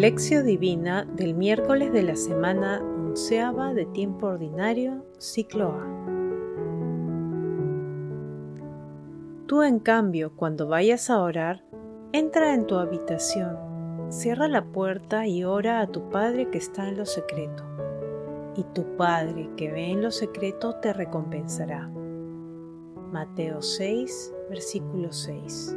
Lección Divina del miércoles de la semana onceava de tiempo ordinario, ciclo A. Tú en cambio, cuando vayas a orar, entra en tu habitación, cierra la puerta y ora a tu Padre que está en lo secreto. Y tu Padre que ve en lo secreto te recompensará. Mateo 6, versículo 6.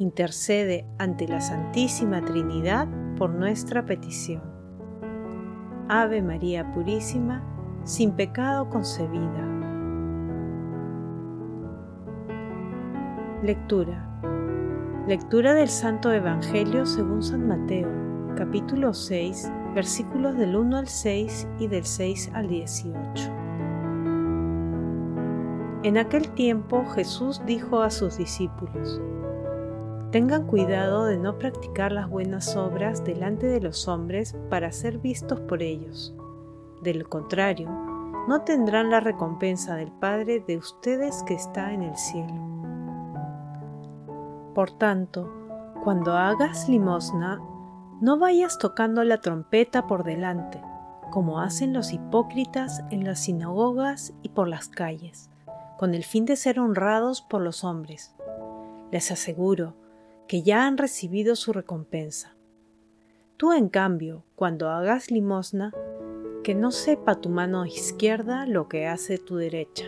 intercede ante la Santísima Trinidad por nuestra petición. Ave María Purísima, sin pecado concebida. Lectura. Lectura del Santo Evangelio según San Mateo, capítulo 6, versículos del 1 al 6 y del 6 al 18. En aquel tiempo Jesús dijo a sus discípulos, Tengan cuidado de no practicar las buenas obras delante de los hombres para ser vistos por ellos. De lo contrario, no tendrán la recompensa del Padre de ustedes que está en el cielo. Por tanto, cuando hagas limosna, no vayas tocando la trompeta por delante, como hacen los hipócritas en las sinagogas y por las calles, con el fin de ser honrados por los hombres. Les aseguro que ya han recibido su recompensa. Tú, en cambio, cuando hagas limosna, que no sepa tu mano izquierda lo que hace tu derecha.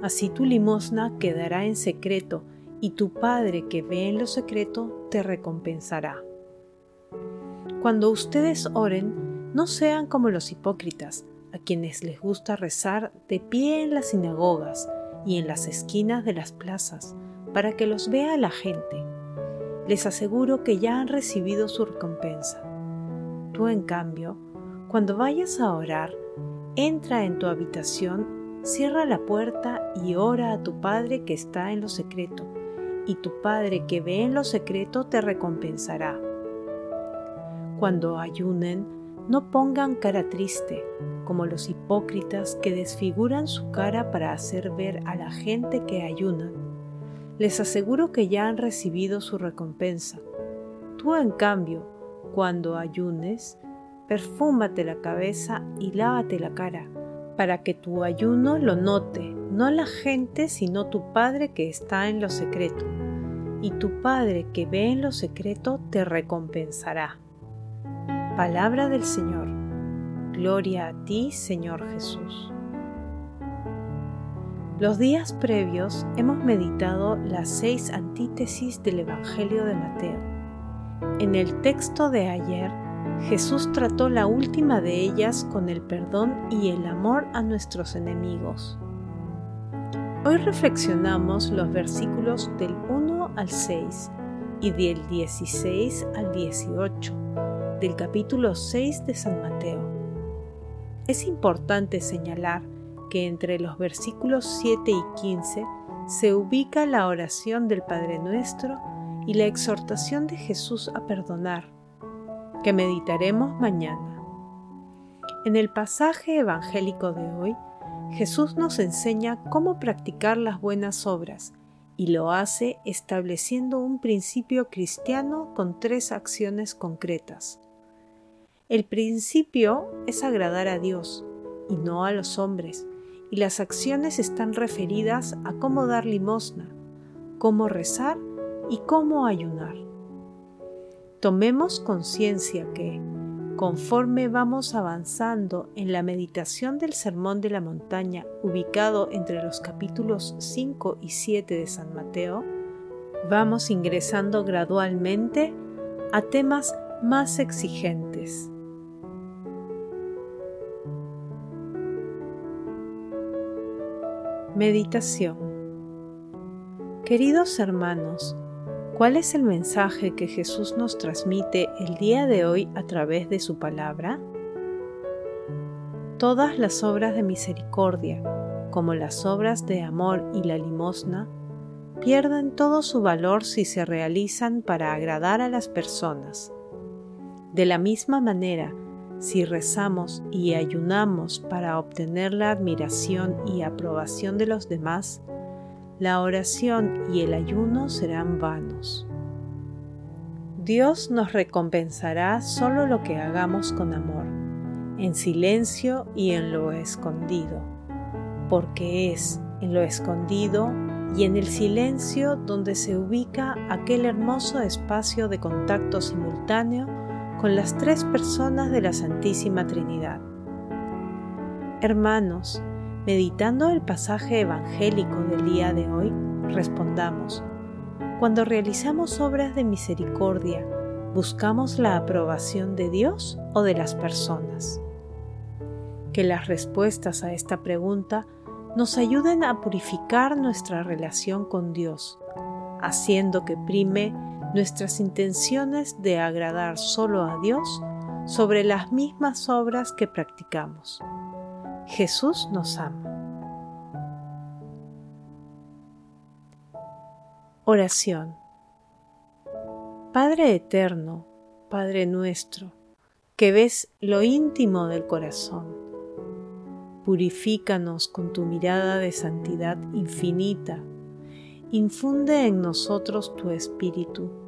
Así tu limosna quedará en secreto y tu Padre que ve en lo secreto te recompensará. Cuando ustedes oren, no sean como los hipócritas, a quienes les gusta rezar de pie en las sinagogas y en las esquinas de las plazas, para que los vea la gente les aseguro que ya han recibido su recompensa. Tú, en cambio, cuando vayas a orar, entra en tu habitación, cierra la puerta y ora a tu Padre que está en lo secreto, y tu Padre que ve en lo secreto te recompensará. Cuando ayunen, no pongan cara triste, como los hipócritas que desfiguran su cara para hacer ver a la gente que ayunan les aseguro que ya han recibido su recompensa. Tú, en cambio, cuando ayunes, perfúmate la cabeza y lávate la cara, para que tu ayuno lo note, no la gente, sino tu Padre que está en lo secreto. Y tu Padre que ve en lo secreto te recompensará. Palabra del Señor. Gloria a ti, Señor Jesús. Los días previos hemos meditado las seis antítesis del Evangelio de Mateo. En el texto de ayer, Jesús trató la última de ellas con el perdón y el amor a nuestros enemigos. Hoy reflexionamos los versículos del 1 al 6 y del 16 al 18 del capítulo 6 de San Mateo. Es importante señalar que entre los versículos 7 y 15 se ubica la oración del Padre Nuestro y la exhortación de Jesús a perdonar, que meditaremos mañana. En el pasaje evangélico de hoy, Jesús nos enseña cómo practicar las buenas obras y lo hace estableciendo un principio cristiano con tres acciones concretas. El principio es agradar a Dios y no a los hombres, y las acciones están referidas a cómo dar limosna, cómo rezar y cómo ayunar. Tomemos conciencia que, conforme vamos avanzando en la meditación del Sermón de la Montaña ubicado entre los capítulos 5 y 7 de San Mateo, vamos ingresando gradualmente a temas más exigentes Meditación Queridos hermanos, ¿cuál es el mensaje que Jesús nos transmite el día de hoy a través de su palabra? Todas las obras de misericordia, como las obras de amor y la limosna, pierden todo su valor si se realizan para agradar a las personas. De la misma manera, si rezamos y ayunamos para obtener la admiración y aprobación de los demás, la oración y el ayuno serán vanos. Dios nos recompensará solo lo que hagamos con amor, en silencio y en lo escondido, porque es en lo escondido y en el silencio donde se ubica aquel hermoso espacio de contacto simultáneo con las tres personas de la Santísima Trinidad. Hermanos, meditando el pasaje evangélico del día de hoy, respondamos, cuando realizamos obras de misericordia, ¿buscamos la aprobación de Dios o de las personas? Que las respuestas a esta pregunta nos ayuden a purificar nuestra relación con Dios, haciendo que prime nuestras intenciones de agradar solo a Dios sobre las mismas obras que practicamos. Jesús nos ama. Oración. Padre eterno, Padre nuestro, que ves lo íntimo del corazón, purifícanos con tu mirada de santidad infinita, infunde en nosotros tu espíritu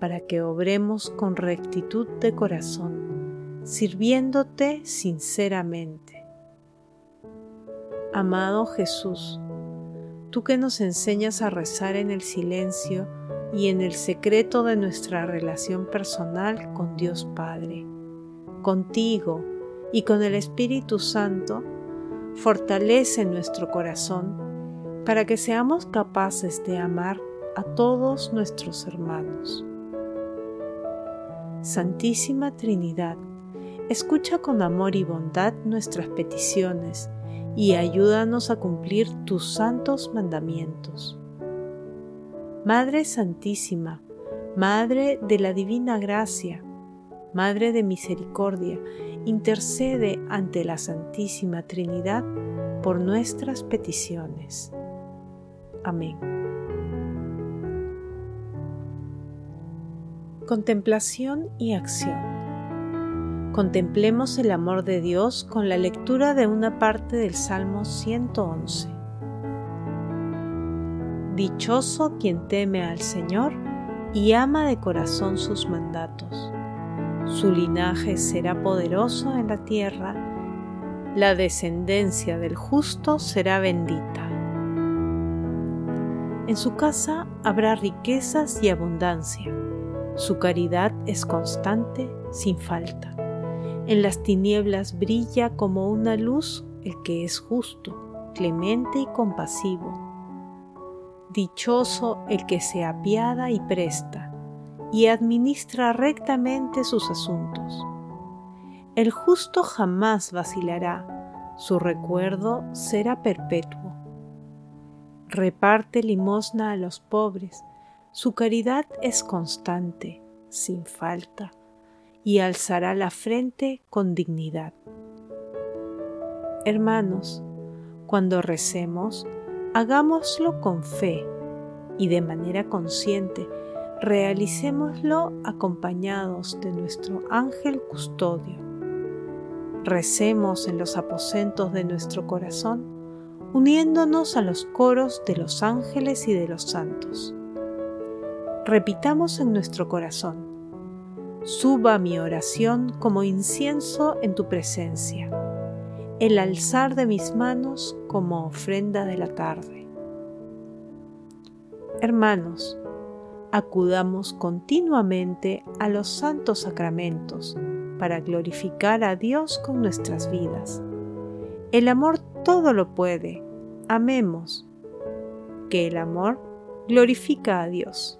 para que obremos con rectitud de corazón, sirviéndote sinceramente. Amado Jesús, tú que nos enseñas a rezar en el silencio y en el secreto de nuestra relación personal con Dios Padre, contigo y con el Espíritu Santo, fortalece nuestro corazón para que seamos capaces de amar a todos nuestros hermanos. Santísima Trinidad, escucha con amor y bondad nuestras peticiones y ayúdanos a cumplir tus santos mandamientos. Madre Santísima, Madre de la Divina Gracia, Madre de Misericordia, intercede ante la Santísima Trinidad por nuestras peticiones. Amén. Contemplación y acción. Contemplemos el amor de Dios con la lectura de una parte del Salmo 111. Dichoso quien teme al Señor y ama de corazón sus mandatos. Su linaje será poderoso en la tierra, la descendencia del justo será bendita. En su casa habrá riquezas y abundancia su caridad es constante, sin falta. En las tinieblas brilla como una luz el que es justo, clemente y compasivo. Dichoso el que se apiada y presta, y administra rectamente sus asuntos. El justo jamás vacilará, su recuerdo será perpetuo. Reparte limosna a los pobres, su caridad es constante, sin falta, y alzará la frente con dignidad. Hermanos, cuando recemos, hagámoslo con fe y de manera consciente, realicémoslo acompañados de nuestro ángel custodio. Recemos en los aposentos de nuestro corazón, uniéndonos a los coros de los ángeles y de los santos repitamos en nuestro corazón, suba mi oración como incienso en tu presencia, el alzar de mis manos como ofrenda de la tarde. Hermanos, acudamos continuamente a los santos sacramentos para glorificar a Dios con nuestras vidas. El amor todo lo puede. Amemos. Que el amor glorifica a Dios.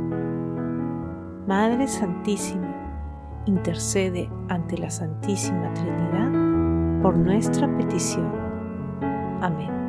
Madre Santísima, intercede ante la Santísima Trinidad por nuestra petición. Amén.